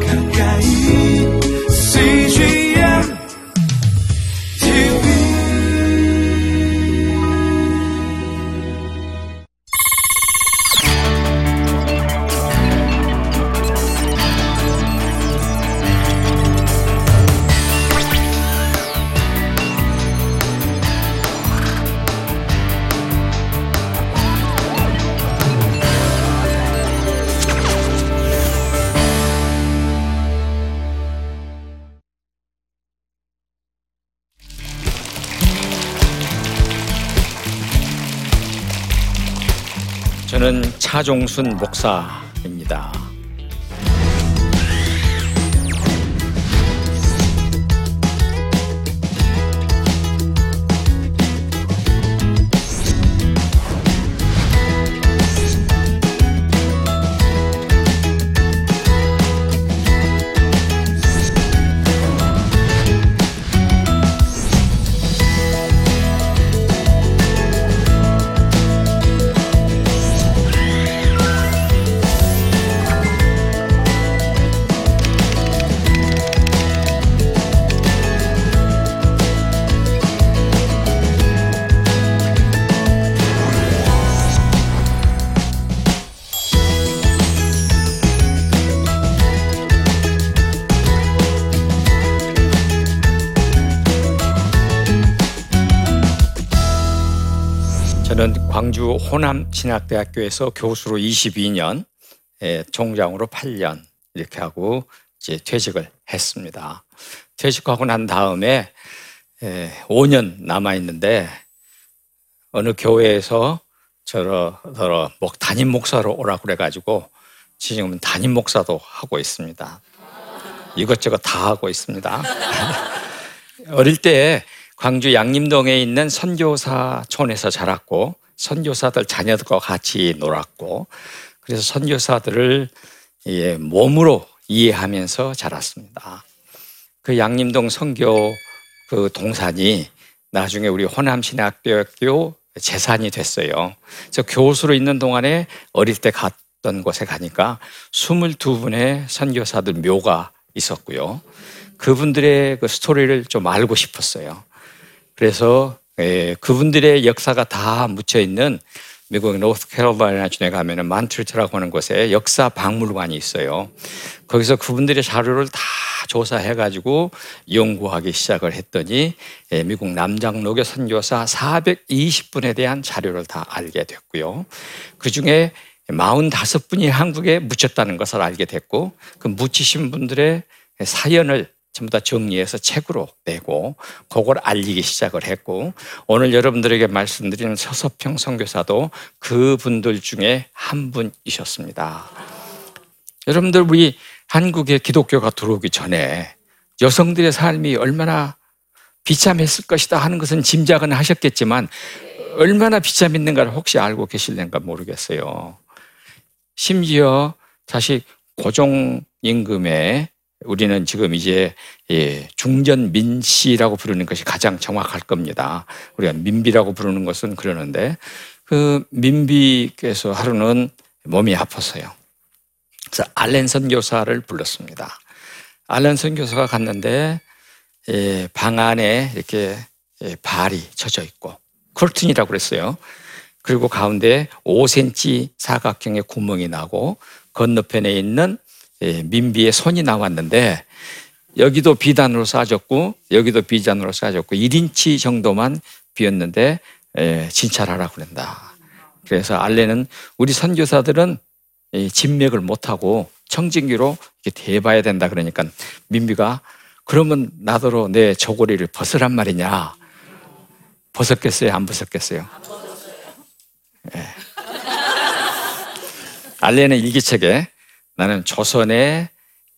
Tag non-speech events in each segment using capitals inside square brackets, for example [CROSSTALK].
가까 차종순 목사입니다. 저는 광주 호남신학대학교에서 교수로 22년, 예, 종장으로 8년 이렇게 하고 이제 퇴직을 했습니다. 퇴직하고 난 다음에 예, 5년 남아 있는데 어느 교회에서 저러, 저러 목 담임 목사로 오라고 그래가지고 지금은 담임 목사도 하고 있습니다. 이것저것 다 하고 있습니다. [LAUGHS] 어릴 때 광주 양림동에 있는 선교사촌에서 자랐고 선교사들 자녀들과 같이 놀았고 그래서 선교사들을 예, 몸으로 이해하면서 자랐습니다. 그 양림동 선교 그 동산이 나중에 우리 호남신학대학교 재산이 됐어요. 그래서 교수로 있는 동안에 어릴 때 갔던 곳에 가니까 22분의 선교사들 묘가 있었고요. 그분들의 그 스토리를 좀 알고 싶었어요. 그래서 예, 그분들의 역사가 다 묻혀 있는 미국 노스캐롤라이나 주에 가면은 만트리트라고 하는 곳에 역사 박물관이 있어요. 거기서 그분들의 자료를 다 조사해 가지고 연구하기 시작을 했더니 예, 미국 남장로교 선교사 420분에 대한 자료를 다 알게 됐고요. 그 중에 45분이 한국에 묻혔다는 것을 알게 됐고 그 묻히신 분들의 사연을 전부 다 정리해서 책으로 내고 그걸 알리기 시작을 했고 오늘 여러분들에게 말씀드리는 서서평 선교사도 그분들 중에 한 분이셨습니다. 여러분들 우리 한국에 기독교가 들어오기 전에 여성들의 삶이 얼마나 비참했을 것이다 하는 것은 짐작은 하셨겠지만 얼마나 비참했는가를 혹시 알고 계실는가 모르겠어요. 심지어 사실 고종임금의 우리는 지금 이제 예, 중전 민씨라고 부르는 것이 가장 정확할 겁니다. 우리가 민비라고 부르는 것은 그러는데 그 민비께서 하루는 몸이 아팠어요. 그래서 알렌 선 교사를 불렀습니다. 알렌 선 교사가 갔는데 예, 방 안에 이렇게 예, 발이 쳐져 있고 컬튼이라고 그랬어요. 그리고 가운데 5cm 사각형의 구멍이 나고 건너편에 있는 예, 민비의 손이 나왔는데 여기도 비단으로 싸졌고 여기도 비단으로 싸졌고 1인치 정도만 비었는데 예, 진찰하라고 그런다. 그래서 알레는 우리 선교사들은 진맥을 못하고 청진기로 이렇게 대봐야 된다 그러니까 민비가 그러면 나더러 내 저고리를 벗으란 말이냐 벗었겠어요 안 벗었겠어요 예. 알레는 일기책에 나는 조선의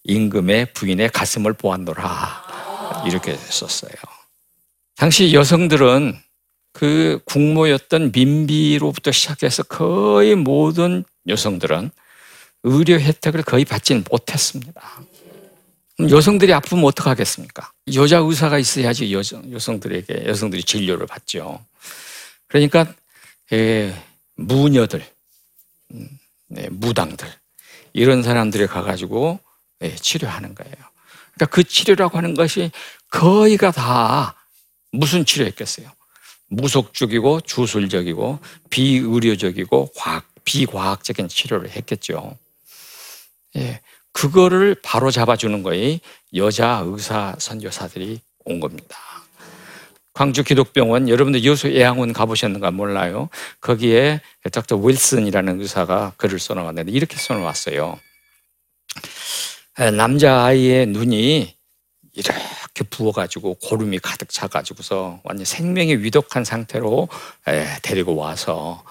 임금의 부인의 가슴을 보았노라. 이렇게 썼어요. 당시 여성들은 그 국모였던 민비로부터 시작해서 거의 모든 여성들은 의료 혜택을 거의 받지는 못했습니다. 여성들이 아프면 어떡하겠습니까? 여자 의사가 있어야지 여성, 여성들에게, 여성들이 진료를 받죠. 그러니까, 예, 무녀들, 음, 네, 무당들, 이런 사람들이 가가지고 예, 치료하는 거예요. 그러니까 그 치료라고 하는 것이 거의가 다 무슨 치료였겠어요? 무속적이고 주술적이고 비의료적이고 과학, 비과학적인 치료를 했겠죠. 예, 그거를 바로 잡아주는 거에 여자 의사 선교사들이 온 겁니다. 광주 기독병원 여러분들 여수 예양원 가보셨는가 몰라요. 거기에 닥터 윌슨이라는 의사가 글을 써놓았는데 이렇게 써놓았어요. 남자 아이의 눈이 이렇게 부어가지고 고름이 가득 차가지고서 완전 생명이 위독한 상태로 데리고 와서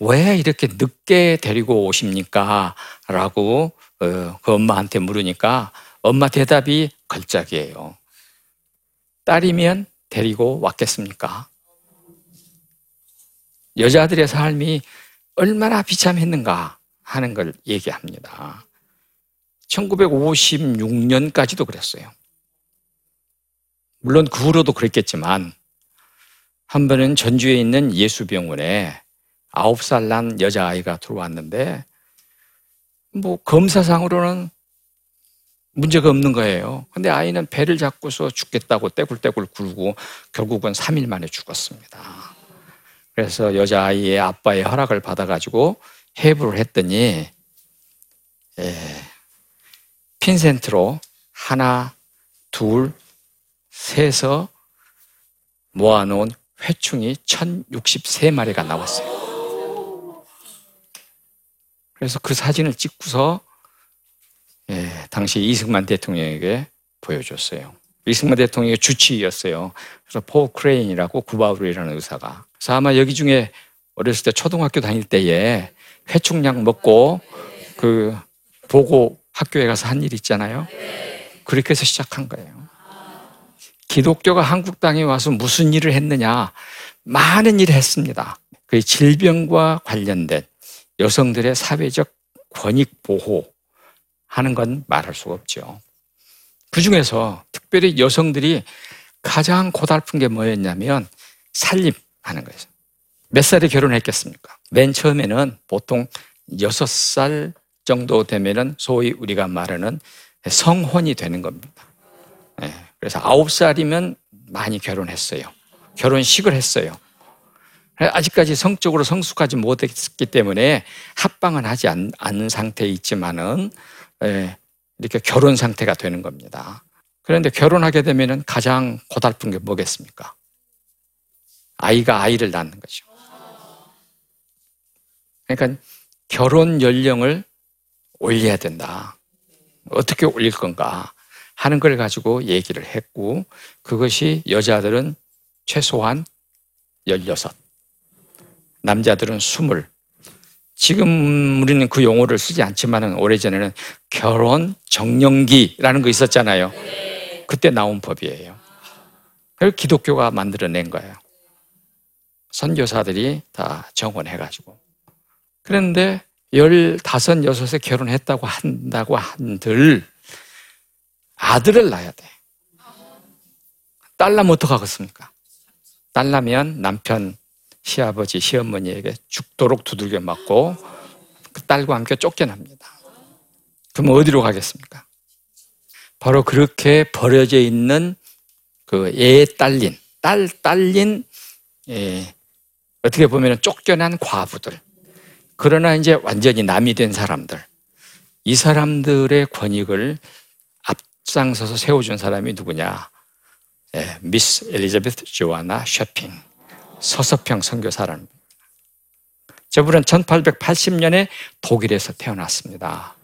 왜 이렇게 늦게 데리고 오십니까? 라고 어, 그 엄마한테 물으니까 엄마 대답이 걸작이에요. 딸이면 데리고 왔겠습니까? 여자들의 삶이 얼마나 비참했는가 하는 걸 얘기합니다. 1956년까지도 그랬어요. 물론 그 후로도 그랬겠지만 한 번은 전주에 있는 예수병원에 아홉 살 난 여자아이가 들어왔는데 뭐 검사상으로는 문제가 없는 거예요. 근데 아이는 배를 잡고서 죽겠다고 떼굴떼굴 굴고 결국은 3일 만에 죽었습니다. 그래서 여자아이의 아빠의 허락을 받아가지고 해부를 했더니 예, 핀셋으로 하나, 둘, 세서 모아놓은 회충이 1063마리가 나왔어요. 그래서 그 사진을 찍고서 예, 당시 이승만 대통령에게 보여줬어요. 이승만 대통령의 주치의였어요. 그래서 폴 크레인이라고 구바울이라는 의사가. 그래서 아마 여기 중에 어렸을 때 초등학교 다닐 때에 회충약 먹고 그 보고 학교에 가서 한 일 있잖아요. 그렇게 해서 시작한 거예요. 기독교가 한국 땅에 와서 무슨 일을 했느냐? 많은 일을 했습니다. 그 질병과 관련된 여성들의 사회적 권익 보호 하는 건 말할 수가 없죠. 그 중에서 특별히 여성들이 가장 고달픈 게 뭐였냐면 살림하는 거예요. 몇 살에 결혼했겠습니까? 맨 처음에는 보통 여섯 살 정도 되면은 소위 우리가 말하는 성혼이 되는 겁니다. 네. 그래서 아홉 살이면 많이 결혼했어요. 결혼식을 했어요. 아직까지 성적으로 성숙하지 못했기 때문에 합방은 하지 않, 은 상태에 있지만은 예, 이렇게 결혼 상태가 되는 겁니다. 그런데 결혼하게 되면 가장 고달픈 게 뭐겠습니까? 아이가 아이를 낳는 거죠. 그러니까 결혼 연령을 올려야 된다. 어떻게 올릴 건가 하는 걸 가지고 얘기를 했고 그것이 여자들은 최소한 16, 남자들은 20, 지금 우리는 그 용어를 쓰지 않지만은 오래전에는 결혼 정령기라는 거 있었잖아요. 그때 나온 법이에요. 그걸 기독교가 만들어낸 거예요. 선교사들이 다 정원해가지고. 그런데 열다섯, 여섯에 결혼했다고 한다고 한들 아들을 낳아야 돼. 딸 나면 어떡하겠습니까? 딸 나면 남편 시아버지, 시어머니에게 죽도록 두들겨 맞고 그 딸과 함께 쫓겨납니다. 그럼 어디로 가겠습니까? 바로 그렇게 버려져 있는 그애 딸린, 딸 딸린, 예, 어떻게 보면 쫓겨난 과부들. 그러나 이제 완전히 남이 된 사람들. 이 사람들의 권익을 앞장서서 세워준 사람이 누구냐? 예, 미스 엘리자베트 조아나 쇼핑. 서서평 선교사라는 저분은 1880년에 독일에서 태어났습니다.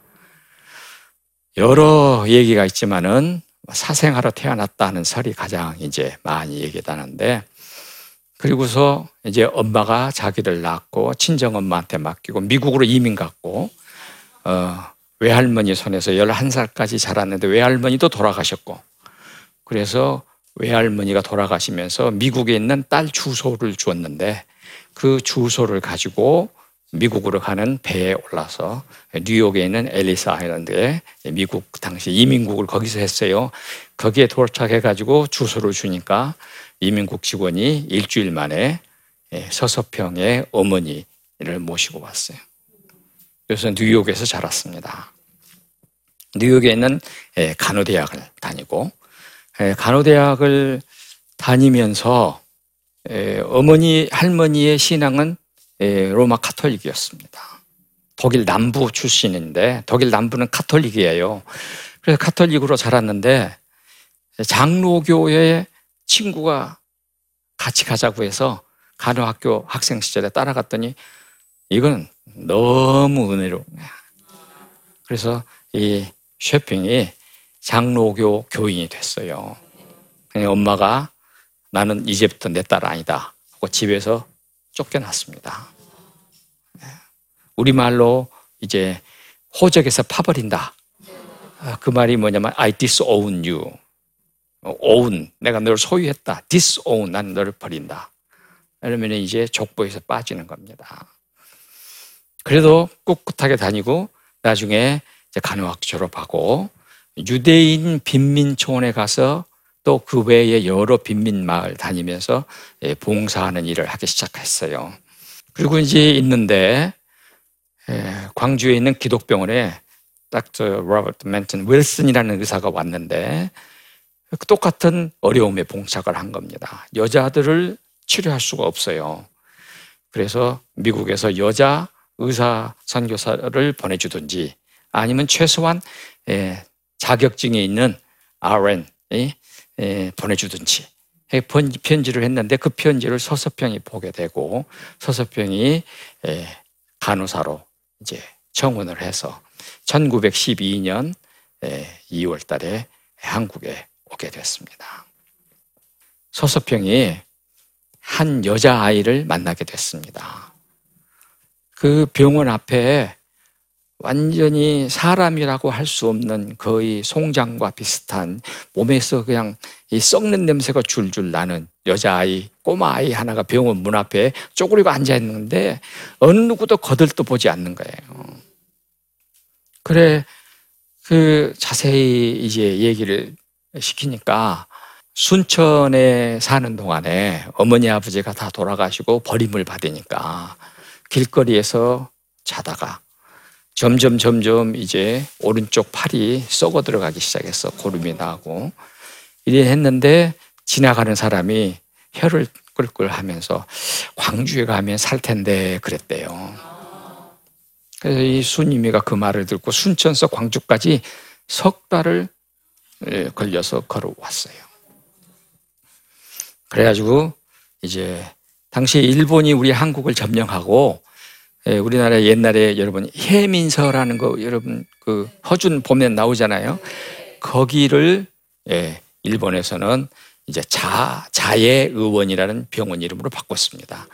여러 얘기가 있지만은 사생아로 태어났다는 설이 가장 이제 많이 얘기하는데 그리고서 이제 엄마가 자기를 낳고 친정 엄마한테 맡기고 미국으로 이민 갔고 어, 외할머니 손에서 11살까지 자랐는데 외할머니도 돌아가셨고 그래서 외할머니가 돌아가시면서 미국에 있는 딸 주소를 주었는데 그 주소를 가지고 미국으로 가는 배에 올라서 뉴욕에 있는 앨리스 아일랜드에 미국 당시 이민국을 거기서 했어요. 거기에 도착해 가지고 주소를 주니까 이민국 직원이 일주일 만에 예, 서서평의 어머니를 모시고 왔어요. 그래서 뉴욕에서 자랐습니다. 뉴욕에 있는 예, 간호대학을 다니고 예, 간호대학을 다니면서 예, 어머니 할머니의 신앙은 로마 카톨릭이었습니다. 독일 남부 출신인데 독일 남부는 카톨릭이에요. 그래서 카톨릭으로 자랐는데 장로교의 친구가 같이 가자고 해서 간호학교 학생 시절에 따라갔더니 이건 너무 은혜로운 거야. 그래서 이 쇼핑이 장로교 교인이 됐어요. 엄마가 나는 이제부터 내 딸 아니다 하고 집에서 쫓겨났습니다. 네. 우리말로 이제 호적에서 파버린다. 아, 그 말이 뭐냐면 I disown you. own 내가 너를 소유했다. disown 난 너를 버린다. 그러면 이제 족보에서 빠지는 겁니다. 그래도 꿋꿋하게 다니고 나중에 이제 간호학 졸업하고 유대인 빈민촌에 가서 또 그 외에 여러 빈민 마을 다니면서 예, 봉사하는 일을 하기 시작했어요. 그리고 이제 있는데 예, 광주에 있는 기독병원에 닥터 로버트 멘튼 윌슨이라는 의사가 왔는데 똑같은 어려움에 봉착을 한 겁니다. 여자들을 치료할 수가 없어요. 그래서 미국에서 여자 의사 선교사를 보내주든지 아니면 최소한 예, 자격증이 있는 RN이 보내주든지 편지를 했는데 그 편지를 서서평이 보게 되고 서서평이 간호사로 이제 청원을 해서 1912년 2월 달에 한국에 오게 됐습니다. 서서평이 한 여자아이를 만나게 됐습니다. 그 병원 앞에 완전히 사람이라고 할 수 없는 거의 송장과 비슷한 몸에서 그냥 이 썩는 냄새가 줄줄 나는 여자아이, 꼬마아이 하나가 병원 문 앞에 쪼그리고 앉아있는데 어느 누구도 거들떠 보지 않는 거예요. 그래, 그 자세히 이제 얘기를 시키니까 순천에 사는 동안에 어머니 아버지가 다 돌아가시고 버림을 받으니까 길거리에서 자다가 점점 점점 이제 오른쪽 팔이 썩어 들어가기 시작했어. 고름이 나고. 이래 했는데 지나가는 사람이 혀를 끌끌 하면서 광주에 가면 살 텐데 그랬대요. 그래서 이 수님이가 그 말을 듣고 순천서 광주까지 석 달을 예, 걸려서 걸어왔어요. 그래가지고 이제 당시 일본이 우리 한국을 점령하고 예, 우리나라 옛날에 여러분 해민서라는 거 여러분 그 허준 보면 나오잖아요. 거기를 예, 일본에서는 이제 자 자의 의원이라는 병원 이름으로 바꿨습니다.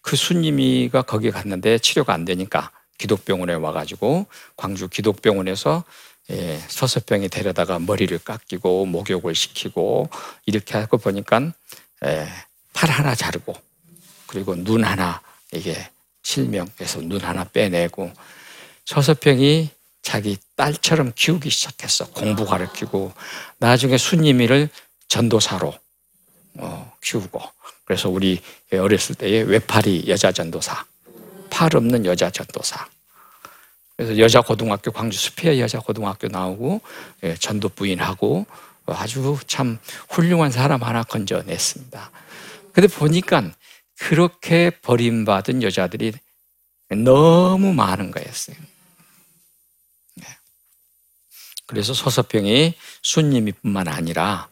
그 수님이가 거기 갔는데 치료가 안 되니까 기독병원에 와가지고 광주 기독병원에서 예, 서서병이 데려다가 머리를 깎이고 목욕을 시키고 이렇게 하고 보니까 예, 팔 하나 자르고 그리고 눈 하나 이게 실명해서 눈 하나 빼내고 서서평이 자기 딸처럼 키우기 시작했어. 공부 가르치고 나중에 순임이를 전도사로 어, 키우고 그래서 우리 어렸을 때에 외팔이 여자 전도사, 팔 없는 여자 전도사. 그래서 여자 고등학교 광주 스피어 여자 고등학교 나오고 예, 전도 부인하고 아주 참 훌륭한 사람 하나 건져냈습니다. 근데 보니까 그렇게 버림받은 여자들이 너무 많은 거였어요. 네. 그래서 소서평이 순님이뿐만 아니라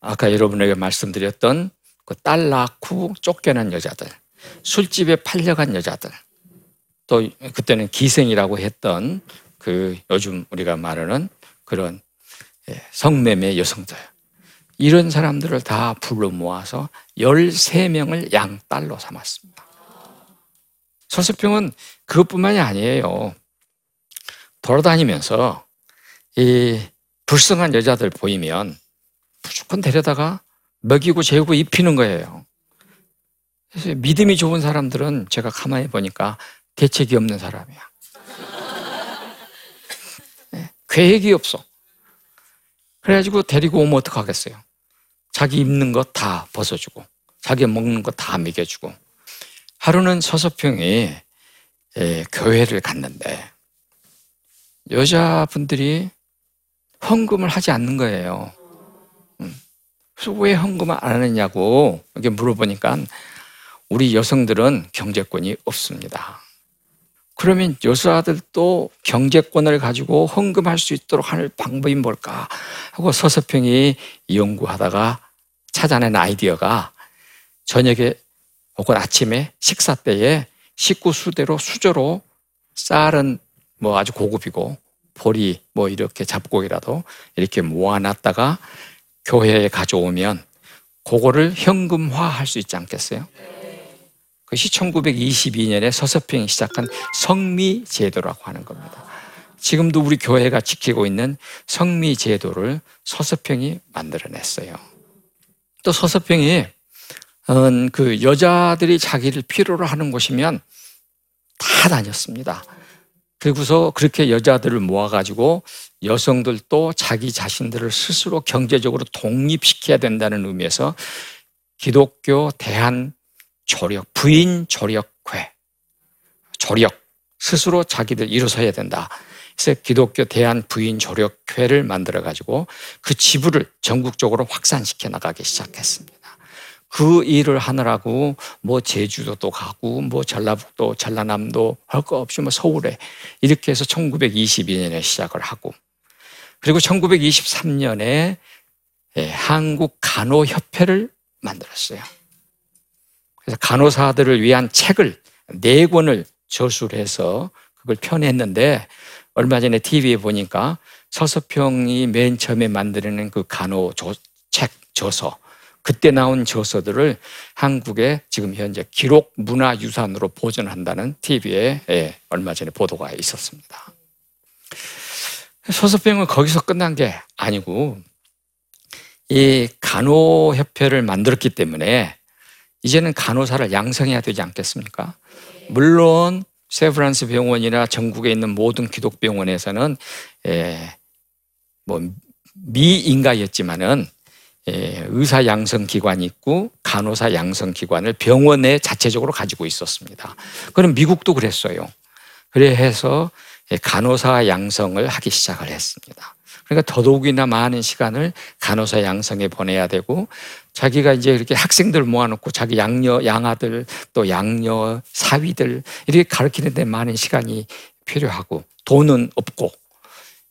아까 여러분에게 말씀드렸던 그 딸 낳고 쫓겨난 여자들, 술집에 팔려간 여자들, 또 그때는 기생이라고 했던 그 요즘 우리가 말하는 그런 예, 성매매 여성들, 이런 사람들을 다 불러 모아서 13명을 양딸로 삼았습니다. 서수평은 그것뿐만이 아니에요. 돌아다니면서 이 불쌍한 여자들 보이면 무조건 데려다가 먹이고 재우고 입히는 거예요. 그래서 믿음이 좋은 사람들은 제가 가만히 보니까 대책이 없는 사람이야. 네, 계획이 없어. 그래가지고 데리고 오면 어떡하겠어요? 자기 입는 것 다 벗어주고, 자기 먹는 것 다 먹여주고. 하루는 서서평이 예, 교회를 갔는데, 여자분들이 헌금을 하지 않는 거예요. 음. 그래서 왜 헌금을 안 하느냐고 이렇게 물어보니까 우리 여성들은 경제권이 없습니다. 그러면 여자들도 경제권을 가지고 헌금할 수 있도록 하는 방법이 뭘까 하고 서서평이 연구하다가 찾아낸 아이디어가 저녁에 혹은 아침에 식사 때에 식구 수대로 수저로 쌀은 뭐 아주 고급이고 보리 뭐 이렇게 잡곡이라도 이렇게 모아놨다가 교회에 가져오면 그거를 현금화할 수 있지 않겠어요? 그것이 1922년에 서서평이 시작한 성미 제도라고 하는 겁니다. 지금도 우리 교회가 지키고 있는 성미 제도를 서서평이 만들어냈어요. 또 서서평이 음, 그 여자들이 자기를 필요로 하는 곳이면 다 다녔습니다. 그리고서 그렇게 여자들을 모아가지고 여성들도 자기 자신들을 스스로 경제적으로 독립시켜야 된다는 의미에서 기독교 대한 조력, 부인 조력회, 조력, 스스로 자기들 일어서야 된다. 그래서 기독교 대한 부인 조력회를 만들어 가지고 그 지부를 전국적으로 확산시켜 나가기 시작했습니다. 그 일을 하느라고 뭐 제주도도 가고 뭐 전라북도, 전라남도 할 거 없이 뭐 서울에 이렇게 해서 1922년에 시작을 하고 그리고 1923년에 예, 한국 간호협회를 만들었어요. 그래서 간호사들을 위한 책을 네 권을 저술 해서 그걸 펴냈는데 얼마 전에 TV에 보니까 서서평이 맨 처음에 만드는 그 간호 책 저서 그때 나온 저서들을 한국에 지금 현재 기록 문화 유산으로 보존한다는 TV에 예, 얼마 전에 보도가 있었습니다. 서서병은 거기서 끝난 게 아니고 이 간호협회를 만들었기 때문에 이제는 간호사를 양성해야 되지 않겠습니까? 물론 세브란스 병원이나 전국에 있는 모든 기독 병원에서는 예, 뭐 미인가였지만은 예, 의사 양성 기관이 있고 간호사 양성 기관을 병원에 자체적으로 가지고 있었습니다. 그럼 미국도 그랬어요. 그래 해서 간호사 양성을 하기 시작을 했습니다. 그러니까 더더욱이나 많은 시간을 간호사 양성에 보내야 되고 자기가 이제 이렇게 학생들 모아놓고 자기 양녀, 양아들 또 양녀, 사위들 이렇게 가르치는데 많은 시간이 필요하고 돈은 없고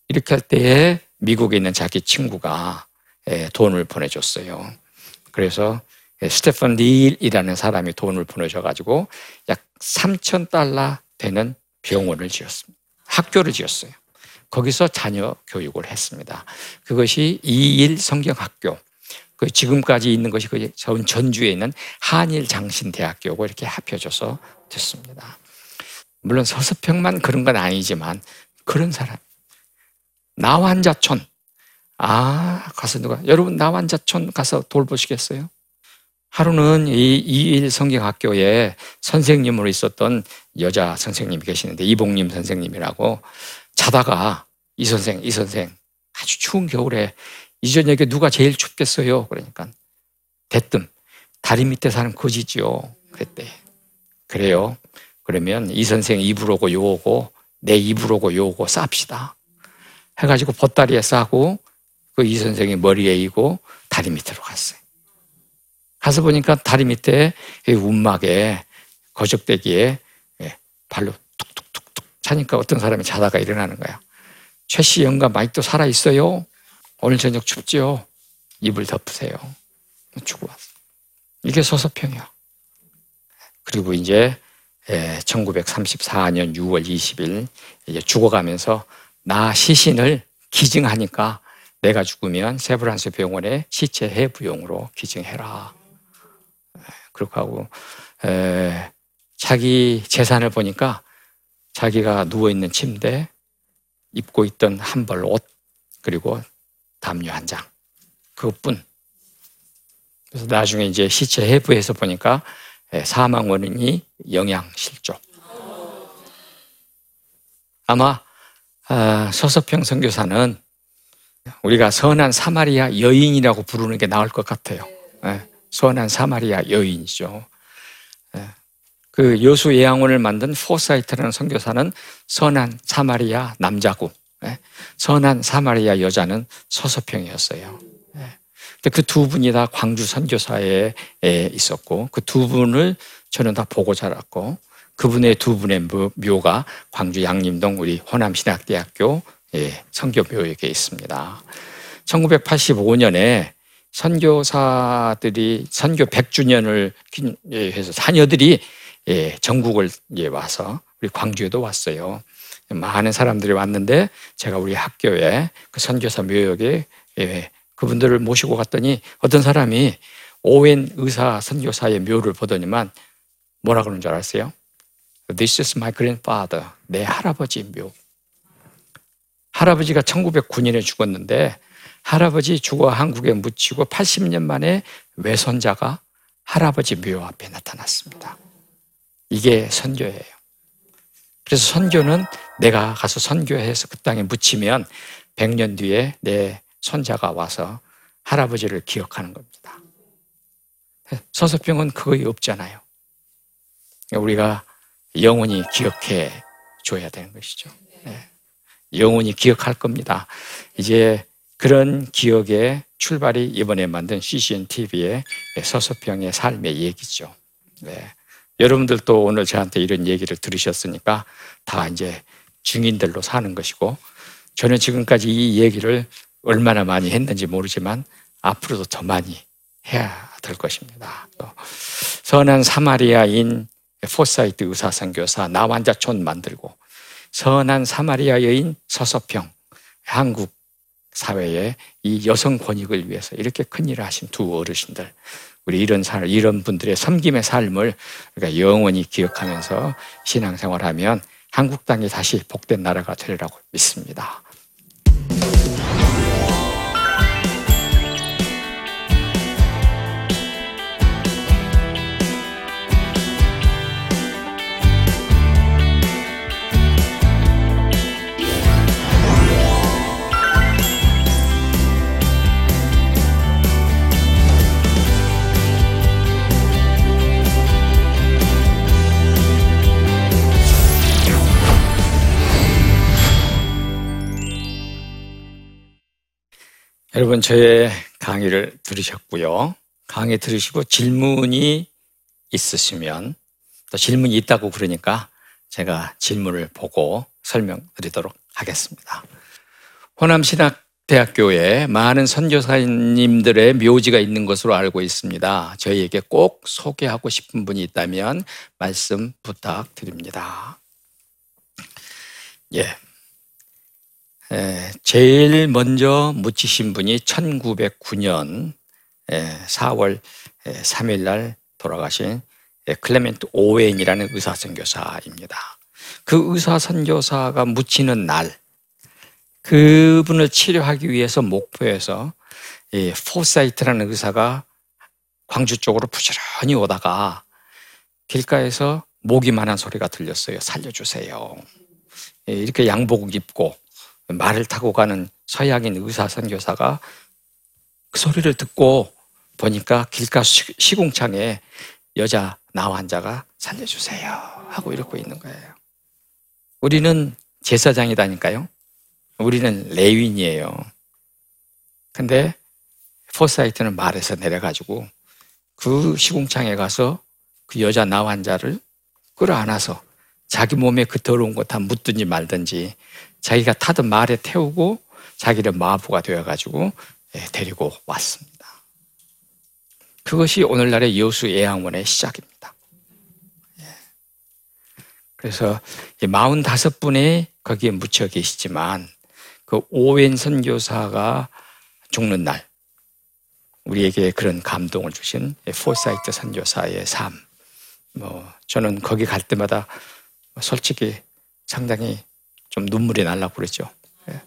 이렇게 할 때에 미국에 있는 자기 친구가 예, 돈을 보내줬어요. 그래서 스테판 닐이라는 사람이 돈을 보내줘가지고 약 3천 달러 되는 병원을 지었습니다. 학교를 지었어요. 거기서 자녀 교육을 했습니다. 그것이 이일 성경학교. 그 지금까지 있는 것이 그 전주에 있는 한일 장신대학교고 이렇게 합혀져서 됐습니다. 물론 서서평만 그런 건 아니지만 그런 사람. 나환자촌 아, 가서 누가, 여러분, 나환자촌 가서 돌보시겠어요? 하루는 이 이일 성경학교에 선생님으로 있었던 여자 선생님이 계시는데, 이봉님 선생님이라고 자다가 이 선생, 이 선생, 아주 추운 겨울에 이 저녁에 누가 제일 춥겠어요? 그러니까, 대뜸, 다리 밑에 사는 거지지요. 그랬대. 그래요. 그러면 이 선생 입을 오고 요 오고 내 입을 오고 요 오고 쌉시다. 해가지고 보따리에 싸고 그 이 선생이 머리에 이고 다리 밑으로 갔어요. 가서 보니까 다리 밑에 운막에 거적대기에 예, 발로 차니까 어떤 사람이 자다가 일어나는 거야. 최씨 영감 마이크도 살아 있어요. 오늘 저녁 춥지요. 이불 덮으세요. 죽어 왔어. 이게 서서평이야. 그리고 이제 1934년 6월 20일 이제 죽어가면서 나 시신을 기증하니까 내가 죽으면 세브란스 병원에 시체 해부용으로 기증해라. 그렇게 하고 에, 자기 재산을 보니까 자기가 누워 있는 침대, 입고 있던 한 벌 옷, 그리고 담요 한 장. 그것뿐. 그래서 나중에 이제 시체 해부에서 보니까 사망 원인이 영양실조. 아마 아, 서서평 선교사는 우리가 선한 사마리아 여인이라고 부르는 게 나을 것 같아요. 네. 선한 사마리아 여인이죠. 네. 그 여수 애양원을 만든 포사이트라는 선교사는 선한 사마리아 남자고 예. 선한 사마리아 여자는 서서평이었어요. 그 두 분이 다 광주 선교사에 있었고 그 두 분을 저는 다 보고 자랐고 그분의 두 분의 묘가 광주 양림동 우리 호남신학대학교 선교묘역에 있습니다. 1985년에 선교사들이 선교 100주년을 해서 자녀들이 전국을 와서 우리 광주에도 왔어요. 많은 사람들이 왔는데 제가 우리 학교에 그 선교사 묘역에 그분들을 모시고 갔더니 어떤 사람이 오웬 의사 선교사의 묘를 보더니만 뭐라 그러는 줄 알았어요? This is my grandfather. 내 할아버지 묘. 할아버지가 1909년에 죽었는데 할아버지 죽어 한국에 묻히고 80년 만에 외손자가 할아버지 묘 앞에 나타났습니다. 이게 선교예요. 그래서 선교는 내가 가서 선교해서 그 땅에 묻히면 100년 뒤에 내 손자가 와서 할아버지를 기억하는 겁니다. 서서병은 그거이 없잖아요. 우리가 영원히 기억해 줘야 되는 것이죠. 네. 영원히 기억할 겁니다. 이제 그런 기억의 출발이 이번에 만든 CCN TV의 서서평의 삶의 얘기죠. 네. 여러분들도 오늘 저한테 이런 얘기를 들으셨으니까 다 이제 증인들로 사는 것이고 저는 지금까지 이 얘기를 얼마나 많이 했는지 모르지만 앞으로도 더 많이 해야 될 것입니다. 선한 사마리아인 포사이트 의사 선교사 나환자촌 만들고 선한 사마리아 여인 서서평 한국 사회에 이 여성 권익을 위해서 이렇게 큰 일을 하신 두 어르신들 우리 이런 삶, 이런 분들의 섬김의 삶을 우리가 영원히 기억하면서 신앙생활하면 한국 땅이 다시 복된 나라가 되리라고 믿습니다. 여러분 저의 강의를 들으셨고요. 강의 들으시고 질문이 있으시면 또 질문이 있다고 그러니까 제가 질문을 보고 설명드리도록 하겠습니다. 호남신학대학교에 많은 선교사님들의 묘지가 있는 것으로 알고 있습니다. 저희에게 꼭 소개하고 싶은 분이 있다면 말씀 부탁드립니다. 예, 제일 먼저 묻히신 분이 1909년 4월 3일 날 돌아가신 클레멘트 오웬이라는 의사 선교사입니다. 그 의사 선교사가 묻히는 날 그분을 치료하기 위해서 목포에서 포사이트라는 의사가 광주 쪽으로 부지런히 오다가 길가에서 목이만한 소리가 들렸어요. 살려주세요. 이렇게 양복을 입고 말을 타고 가는 서양인 의사 선교사가 그 소리를 듣고 보니까 길가 시궁창에 여자 나 환자가 살려주세요 하고 이러고 있는 거예요. 우리는 제사장이다니까요. 우리는 레윈이에요. 근데 포사이트는 말에서 내려가지고 그 시궁창에 가서 그 여자 나 환자를 끌어안아서 자기 몸에 그 더러운 거 다 묻든지 말든지 자기가 타던 말에 태우고 자기를 마부가 되어가지고 예, 데리고 왔습니다. 그것이 오늘날의 여수 예양원의 시작입니다. 예. 그래서 45분에 거기에 묻혀 계시지만 그 오웬 선교사가 죽는 날 우리에게 그런 감동을 주신 포사이트 선교사의 삶. 뭐 저는 거기 갈 때마다 솔직히 상당히 좀 눈물이 날라고 그랬죠. 예.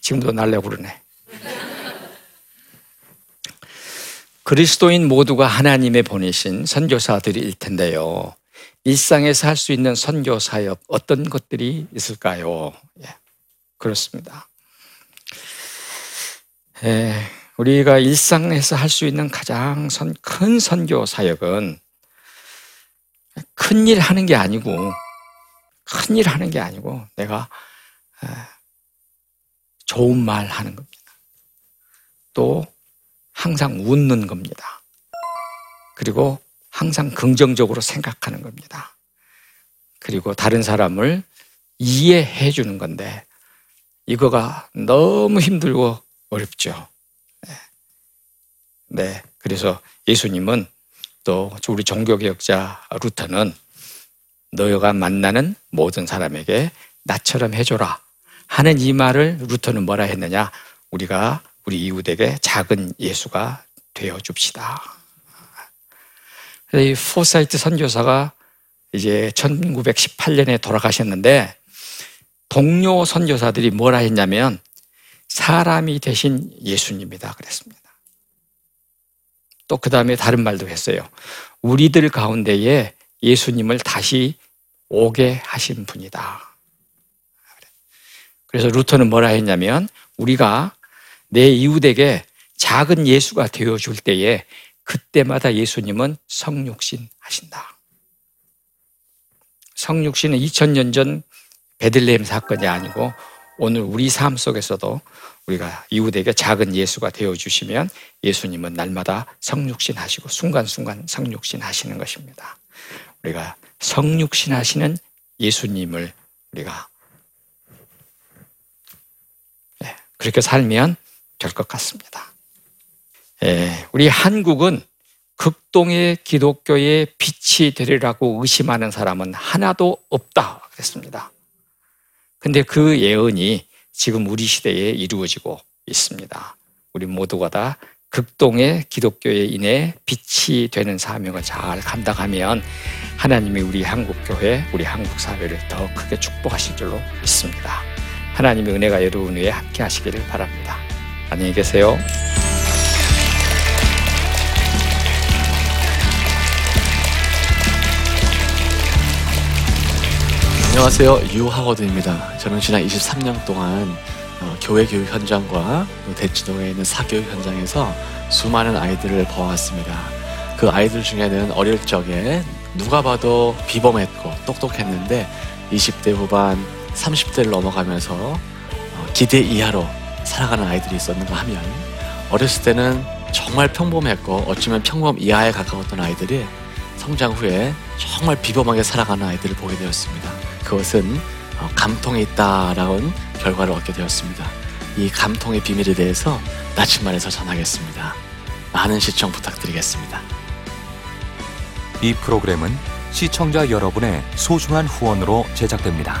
지금도 날려고 그러네. 그리스도인 모두가 하나님의 보내신 선교사들일 텐데요. 일상에서 할 수 있는 선교 사역 어떤 것들이 있을까요? 예, 그렇습니다. 예, 우리가 일상에서 할 수 있는 가장 선, 큰 선교 사역은 큰 일 하는 게 아니고 큰 일 하는 게 아니고 내가 좋은 말 하는 겁니다. 또 항상 웃는 겁니다. 그리고 항상 긍정적으로 생각하는 겁니다. 그리고 다른 사람을 이해해 주는 건데 이거가 너무 힘들고 어렵죠. 네. 네. 그래서 예수님은 또 우리 종교개혁자 루터는 너희가 만나는 모든 사람에게 나처럼 해줘라 하는 이 말을 루터는 뭐라 했느냐? 우리가 우리 이웃에게 작은 예수가 되어 줍시다. 이 포사이트 선교사가 이제 1918년에 돌아가셨는데 동료 선교사들이 뭐라 했냐면 사람이 되신 예수님이다 그랬습니다. 또 그 다음에 다른 말도 했어요. 우리들 가운데에 예수님을 다시 오게 하신 분이다. 그래서 루터는 뭐라 했냐면 우리가 내 이웃에게 작은 예수가 되어 줄 때에 그때마다 예수님은 성육신 하신다. 성육신은 2000년 전 베들레헴 사건이 아니고 오늘 우리 삶 속에서도 우리가 이웃에게 작은 예수가 되어 주시면 예수님은 날마다 성육신 하시고 순간순간 성육신 하시는 것입니다. 우리가 성육신 하시는 예수님을 우리가 네, 그렇게 살면 될 것 같습니다. 예, 우리 한국은 극동의 기독교의 빛이 되리라고 의심하는 사람은 하나도 없다 그랬습니다. 근데 그 예언이 지금 우리 시대에 이루어지고 있습니다. 우리 모두가 다 극동의 기독교에 인해 빛이 되는 사명을 잘 감당하면 하나님이 우리 한국 교회, 우리 한국 사회를 더 크게 축복하실 줄로 믿습니다. 하나님의 은혜가 여러분 위에 함께 하시기를 바랍니다. 안녕히 계세요. 안녕하세요. 유하거든입니다. 저는 지난 23년 동안 어, 교회 교육 현장과 또 대치동에 있는 사교육 현장에서 수많은 아이들을 보아왔습니다. 그 아이들 중에는 어릴 적에 누가 봐도 비범했고 똑똑했는데 20대 후반, 30대를 넘어가면서 어, 기대 이하로 살아가는 아이들이 있었는가 하면 어렸을 때는 정말 평범했고 어쩌면 평범 이하에 가까웠던 아이들이 성장 후에 정말 비범하게 살아가는 아이들을 보게 되었습니다. 그것은 어, 감통에 있다라는 결과를 얻게 되었습니다. 이 감통의 비밀에 대해서 나침반에서 전하겠습니다. 많은 시청 부탁드리겠습니다. 이 프로그램은 시청자 여러분의 소중한 후원으로 제작됩니다.